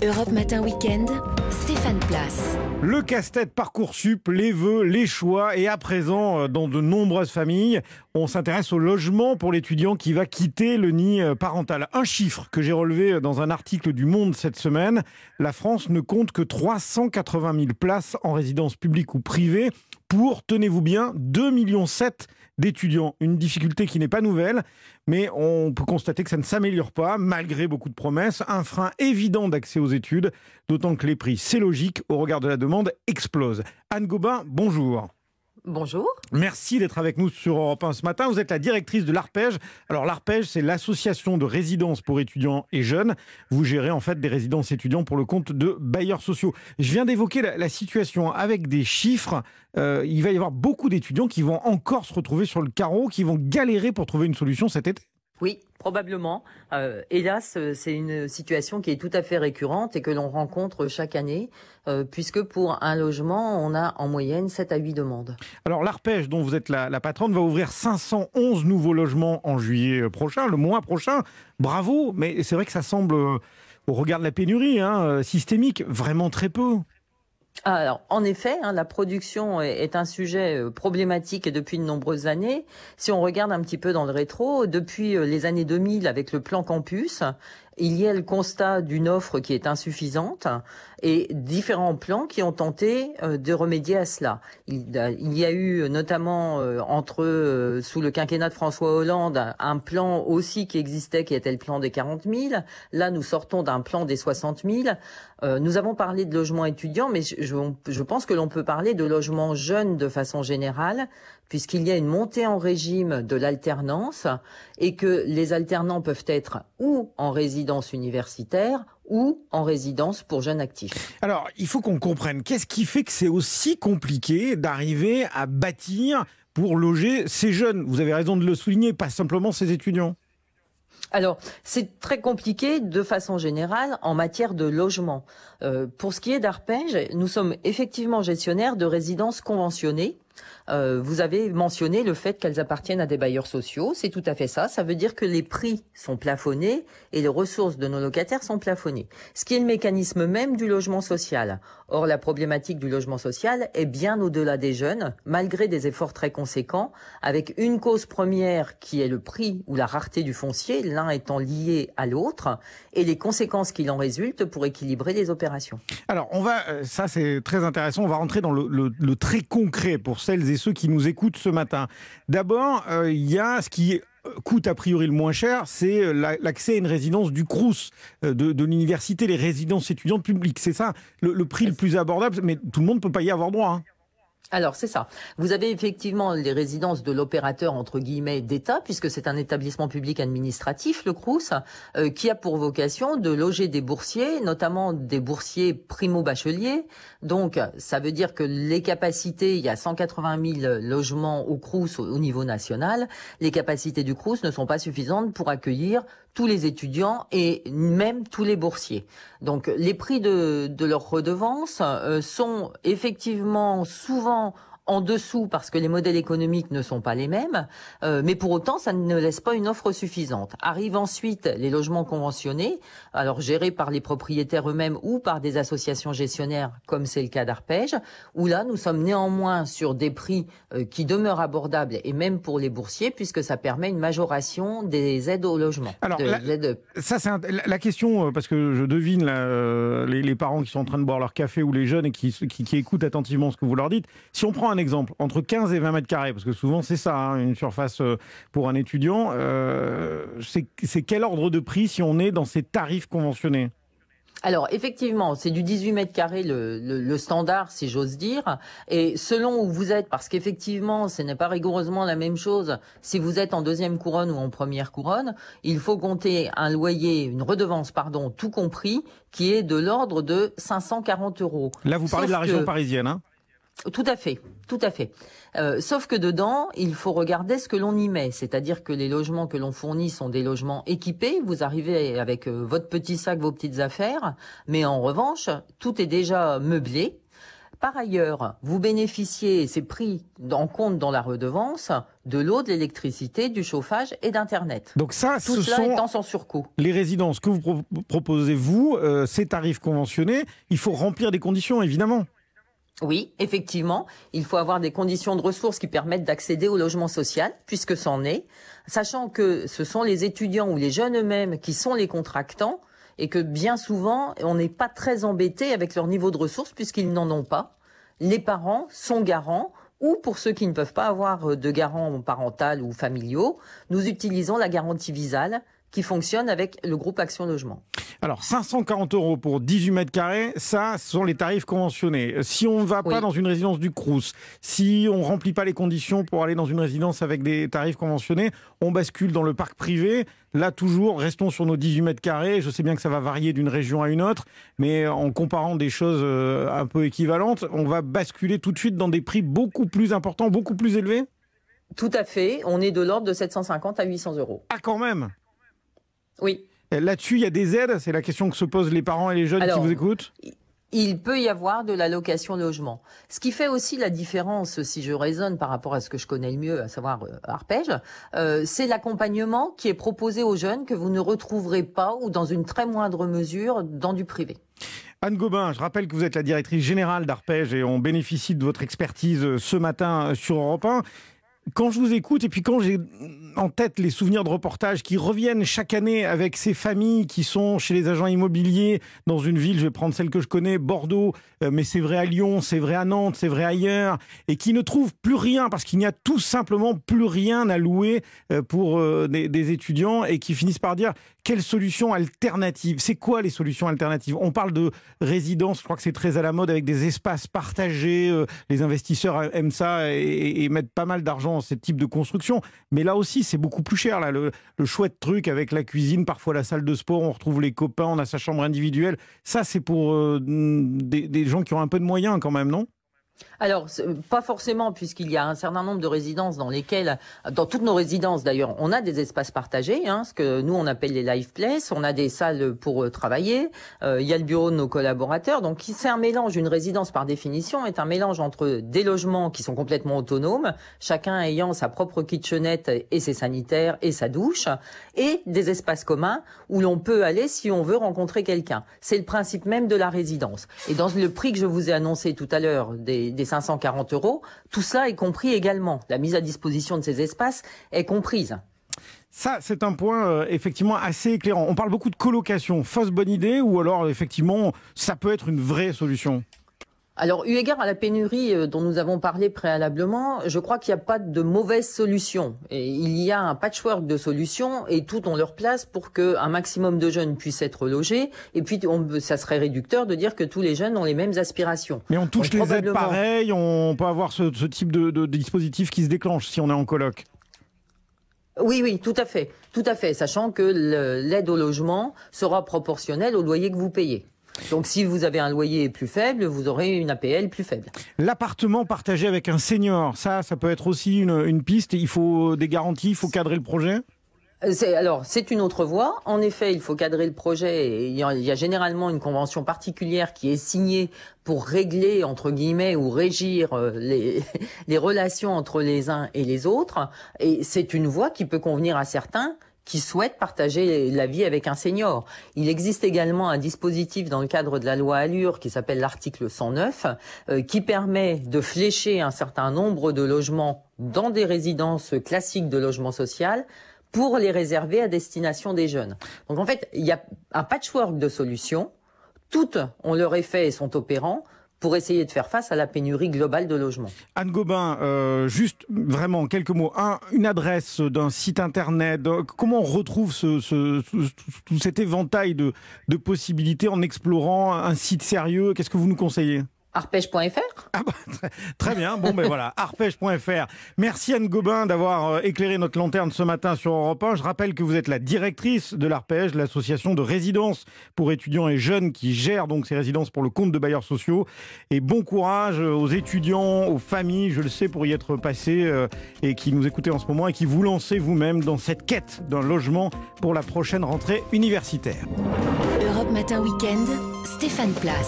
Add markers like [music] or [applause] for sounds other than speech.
Europe Matin Weekend, Stéphane Place. Le casse-tête Parcoursup, les vœux, les choix et à présent, euh, dans de nombreuses familles, on s'intéresse au logement pour l'étudiant qui va quitter le nid euh, parental. Un chiffre que j'ai relevé euh, dans un article du Monde cette semaine, la France ne compte que 380 000 places en résidence publique ou privée pour, tenez-vous bien, 2,7 millions d'étudiants. Une difficulté qui n'est pas nouvelle, mais on peut constater que ça ne s'améliore pas, malgré beaucoup de promesses. Un frein évident d'accès aux études, d'autant que les prix, c'est logique, au regard de la demande, explosent. Anne Gobin, bonjour. Bonjour. Merci d'être avec nous sur Europe 1 ce matin. Vous êtes la directrice de l'ARPEJ. Alors l'ARPEJ, c'est l'association de résidences pour étudiants et jeunes. Vous gérez en fait des résidences étudiants pour le compte de bailleurs sociaux. Je viens d'évoquer la, situation avec des chiffres. Euh, il va y avoir beaucoup d'étudiants qui vont encore se retrouver sur le carreau, qui vont galérer pour trouver une solution cet été. Oui, probablement. Euh, hélas, euh, c'est une situation qui est tout à fait récurrente et que l'on rencontre chaque année, euh, puisque pour un logement, on a en moyenne 7 à 8 demandes. Alors l'Arpège, dont vous êtes la, patronne, va ouvrir 511 nouveaux logements en juillet prochain, le mois prochain. Bravo, mais c'est vrai que ça semble, au regard de la pénurie hein, systémique, vraiment très peu. Alors, en effet, hein, la production est, un sujet euh, problématique depuis de nombreuses années. Si on regarde un petit peu dans le rétro, depuis euh, les années 2000 avec le plan campus, il y a le constat d'une offre qui est insuffisante et différents plans qui ont tenté euh, de remédier à cela. Il, y a eu notamment euh, entre euh, sous le quinquennat de François Hollande un plan aussi qui existait qui était le plan des 40 000. Là, nous sortons d'un plan des 60 000. nous avons parlé de logements étudiants, mais je, pense que l'on peut parler de logements jeunes de façon générale, puisqu'il y a une montée en régime de l'alternance et que les alternants peuvent être ou en résidence universitaire ou en résidence pour jeunes actifs. Alors, il faut qu'on comprenne, qu'est-ce qui fait que c'est aussi compliqué d'arriver à bâtir pour loger ces jeunes? Vous avez raison de le souligner, pas simplement ces étudiants. Alors, c'est très compliqué de façon générale en matière de logement. Euh, pour ce qui est d'Arpège, nous sommes effectivement gestionnaires de résidences conventionnées euh, vous avez mentionné le fait qu'elles appartiennent à des bailleurs sociaux. C'est tout à fait ça. Ça veut dire que les prix sont plafonnés et les ressources de nos locataires sont plafonnées. Ce qui est le mécanisme même du logement social. Or, la problématique du logement social est bien au-delà des jeunes, malgré des efforts très conséquents, avec une cause première qui est le prix ou la rareté du foncier, l'un étant lié à l'autre, et les conséquences qu'il en résultent pour équilibrer les opérations. Alors, on va, euh, ça c'est très intéressant, on va rentrer dans le, le très concret pour celles et ceux qui nous écoutent ce matin. D'abord, euh, il y a ce qui coûte a priori le moins cher, c'est euh, l'accès à une résidence du CRUS, euh, de, l'université, les résidences étudiantes publiques. C'est ça le, prix le plus abordable, mais tout le monde ne peut pas y avoir droit. Hein. Alors c'est ça. Vous avez effectivement les résidences de l'opérateur entre guillemets d'État, puisque c'est un établissement public administratif, le CRUS, euh, qui a pour vocation de loger des boursiers, notamment des boursiers primo-bacheliers. Donc ça veut dire que les capacités, il y a 180 000 logements au CRUS au, niveau national, les capacités du CRUS ne sont pas suffisantes pour accueillir tous les étudiants et même tous les boursiers. Donc les prix de, de leurs redevances euh, sont effectivement souvent en dessous parce que les modèles économiques ne sont pas les mêmes, euh, mais pour autant, ça ne laisse pas une offre suffisante. Arrivent ensuite les logements conventionnés, alors gérés par les propriétaires eux-mêmes ou par des associations gestionnaires, comme c'est le cas d'Arpège, où là, nous sommes néanmoins sur des prix euh, qui demeurent abordables, et même pour les boursiers, puisque ça permet une majoration des aides au logement. Alors, la, ça, c'est la question, euh, parce que je devine les, parents qui sont en train de boire leur café ou les jeunes et qui, qui, qui écoutent attentivement ce que vous leur dites. Si on prend un exemple, entre 15 et 20 mètres carrés, parce que souvent c'est ça, hein, une surface euh, pour un étudiant, euh, c'est quel ordre de prix si on est dans ces tarifs conventionnés? Alors effectivement, c'est du 18 mètres carrés le, standard, si j'ose dire. Et selon où vous êtes, parce qu'effectivement, ce n'est pas rigoureusement la même chose si vous êtes en deuxième couronne ou en première couronne, il faut compter un loyer, une redevance, pardon, tout compris, qui est de l'ordre de 540 euros. Là, vous parlez de la région parisienne, hein tout à fait, tout à fait. Euh, sauf que dedans, il faut regarder ce que l'on y met, c'est-à-dire que les logements que l'on fournit sont des logements équipés. Vous arrivez avec euh, votre petit sac, vos petites affaires, mais en revanche, tout est déjà meublé Par ailleurs, vous bénéficiez, c'est pris en compte dans la redevance, de l'eau, de l'électricité, du chauffage et d'Internet. Donc ça, Tout ce cela sont étant sans surcoût. les résidences que vous pro- proposez, vous, euh, ces tarifs conventionnés. Il faut remplir des conditions, évidemment. Oui, effectivement, il faut avoir des conditions de ressources qui permettent d'accéder au logement social, puisque c'en est, sachant que ce sont les étudiants ou les jeunes eux-mêmes qui sont les contractants et que bien souvent, on n'est pas très embêté avec leur niveau de ressources puisqu'ils n'en ont pas. Les parents sont garants ou pour ceux qui ne peuvent pas avoir de garant parental ou familiaux, nous utilisons la garantie visale qui fonctionne avec le groupe Action Logement. Alors, 540 euros pour 18 mètres carrés, ça, ce sont les tarifs conventionnés. Si on ne va pas dans une résidence du Crous, si on remplit pas les conditions pour aller dans une résidence avec des tarifs conventionnés, on bascule dans le parc privé. Là, toujours, restons sur nos 18 mètres carrés. Je sais bien que ça va varier d'une région à une autre, mais en comparant des choses euh, un peu équivalentes, on va basculer tout de suite dans des prix beaucoup plus importants, beaucoup plus élevés? Tout à fait, on est de l'ordre de 750 à 800 euros. Ah, quand même Oui. Là-dessus, il y a des aides C'est la question que se posent les parents et les jeunes Alors, qui vous écoutent Il peut y avoir de la location logement. Ce qui fait aussi la différence, si je raisonne par rapport à ce que je connais le mieux, à savoir euh, Arpège, euh, c'est l'accompagnement qui est proposé aux jeunes que vous ne retrouverez pas ou dans une très moindre mesure dans du privé. Anne Gobin, je rappelle que vous êtes la directrice générale d'Arpège et on bénéficie de votre expertise euh, ce matin sur Europe 1. Quand je vous écoute et puis quand j'ai en tête les souvenirs de reportages qui reviennent chaque année avec ces familles qui sont chez les agents immobiliers dans une ville, je vais prendre celle que je connais, Bordeaux, euh, mais c'est vrai à Lyon, c'est vrai à Nantes, c'est vrai ailleurs, et qui ne trouvent plus rien parce qu'il n'y a tout simplement plus rien à louer euh, pour euh, des, des étudiants et qui finissent par dire quelle solution alternative C'est quoi les solutions alternatives? On parle de résidence, je crois que c'est très à la mode avec des espaces partagés. euh, les investisseurs aiment ça et, et mettent pas mal d'argent dans ce type de construction. Mais là aussi, c'est beaucoup plus cher. Le, chouette truc avec la cuisine, parfois la salle de sport, on retrouve les copains, on a sa chambre individuelle. Ça, c'est pour euh, des gens qui ont un peu de moyens quand même, non? Alors, c'est- pas forcément, puisqu'il y a un certain nombre de résidences dans lesquelles, dans toutes nos résidences d'ailleurs, on a des espaces partagés, hein, ce que nous on appelle les live places, on a des salles pour euh, travailler, euh, il y a le bureau de nos collaborateurs, donc c'est un mélange, une résidence par définition est un mélange entre des logements qui sont complètement autonomes, chacun ayant sa propre kitchenette et ses sanitaires et sa douche, et des espaces communs où l'on peut aller si on veut rencontrer quelqu'un. C'est le principe même de la résidence. Et dans le prix que je vous ai annoncé tout à l'heure, des, des 540 euros, tout ça est compris également. La mise à disposition de ces espaces est comprise. Ça, c'est un point euh, effectivement assez éclairant. On parle beaucoup de colocation. Fausse bonne idée ou alors effectivement, ça peut être une vraie solution? Alors, eu égard à la pénurie euh, dont nous avons parlé préalablement, je crois qu'il n'y a pas de mauvaise solution. Et il y a un patchwork de solutions et toutes ont leur place pour qu'un maximum de jeunes puissent être logés. Et puis, on, ça serait réducteur de dire que tous les jeunes ont les mêmes aspirations. Mais on touche Donc, les aides pareilles, on peut avoir ce, ce type de, de dispositif qui se déclenche si on est en coloc. Oui, oui, tout à fait, tout à fait, sachant que l'aide au logement sera proportionnelle au loyer que vous payez. Donc, si vous avez un loyer plus faible, vous aurez une APL plus faible. L'appartement partagé avec un senior, ça, ça peut être aussi une, une piste. Il faut des garanties, il faut cadrer le projet? Euh, C'est, alors, c'est une autre voie. En effet, il faut cadrer le projet. Et il, y a, généralement une convention particulière qui est signée pour régler, entre guillemets, ou régir euh, les, [laughs] les relations entre les uns et les autres. Et c'est une voie qui peut convenir à certains qui souhaitent partager la vie avec un senior. Il existe également un dispositif dans le cadre de la loi Allure qui s'appelle l'article 109, euh, qui permet de flécher un certain nombre de logements dans des résidences classiques de logement social pour les réserver à destination des jeunes. Donc en fait, il y a un patchwork de solutions. Toutes ont leur effet et sont opérants pour essayer de faire face à la pénurie globale de logements. Anne Gobin, euh, juste vraiment quelques mots. Un, une adresse d'un site internet. euh, Comment on retrouve tout cet éventail de possibilités en explorant un site sérieux? Qu'est-ce que vous nous conseillez? Arpège.fr Ah bah, très, très bien. Bon, ben voilà, [laughs] arpège.fr. Merci Anne Gobin d'avoir euh, éclairé notre lanterne ce matin sur Europe 1. Je rappelle que vous êtes la directrice de l'Arpège, l'association de résidence pour étudiants et jeunes qui gère donc ces résidences pour le compte de bailleurs sociaux. Et bon courage aux étudiants, aux familles, je le sais, pour y être passés euh, et qui nous écoutez en ce moment et qui vous lancez vous-même dans cette quête d'un logement pour la prochaine rentrée universitaire. Europe Matin Weekend, Stéphane Place.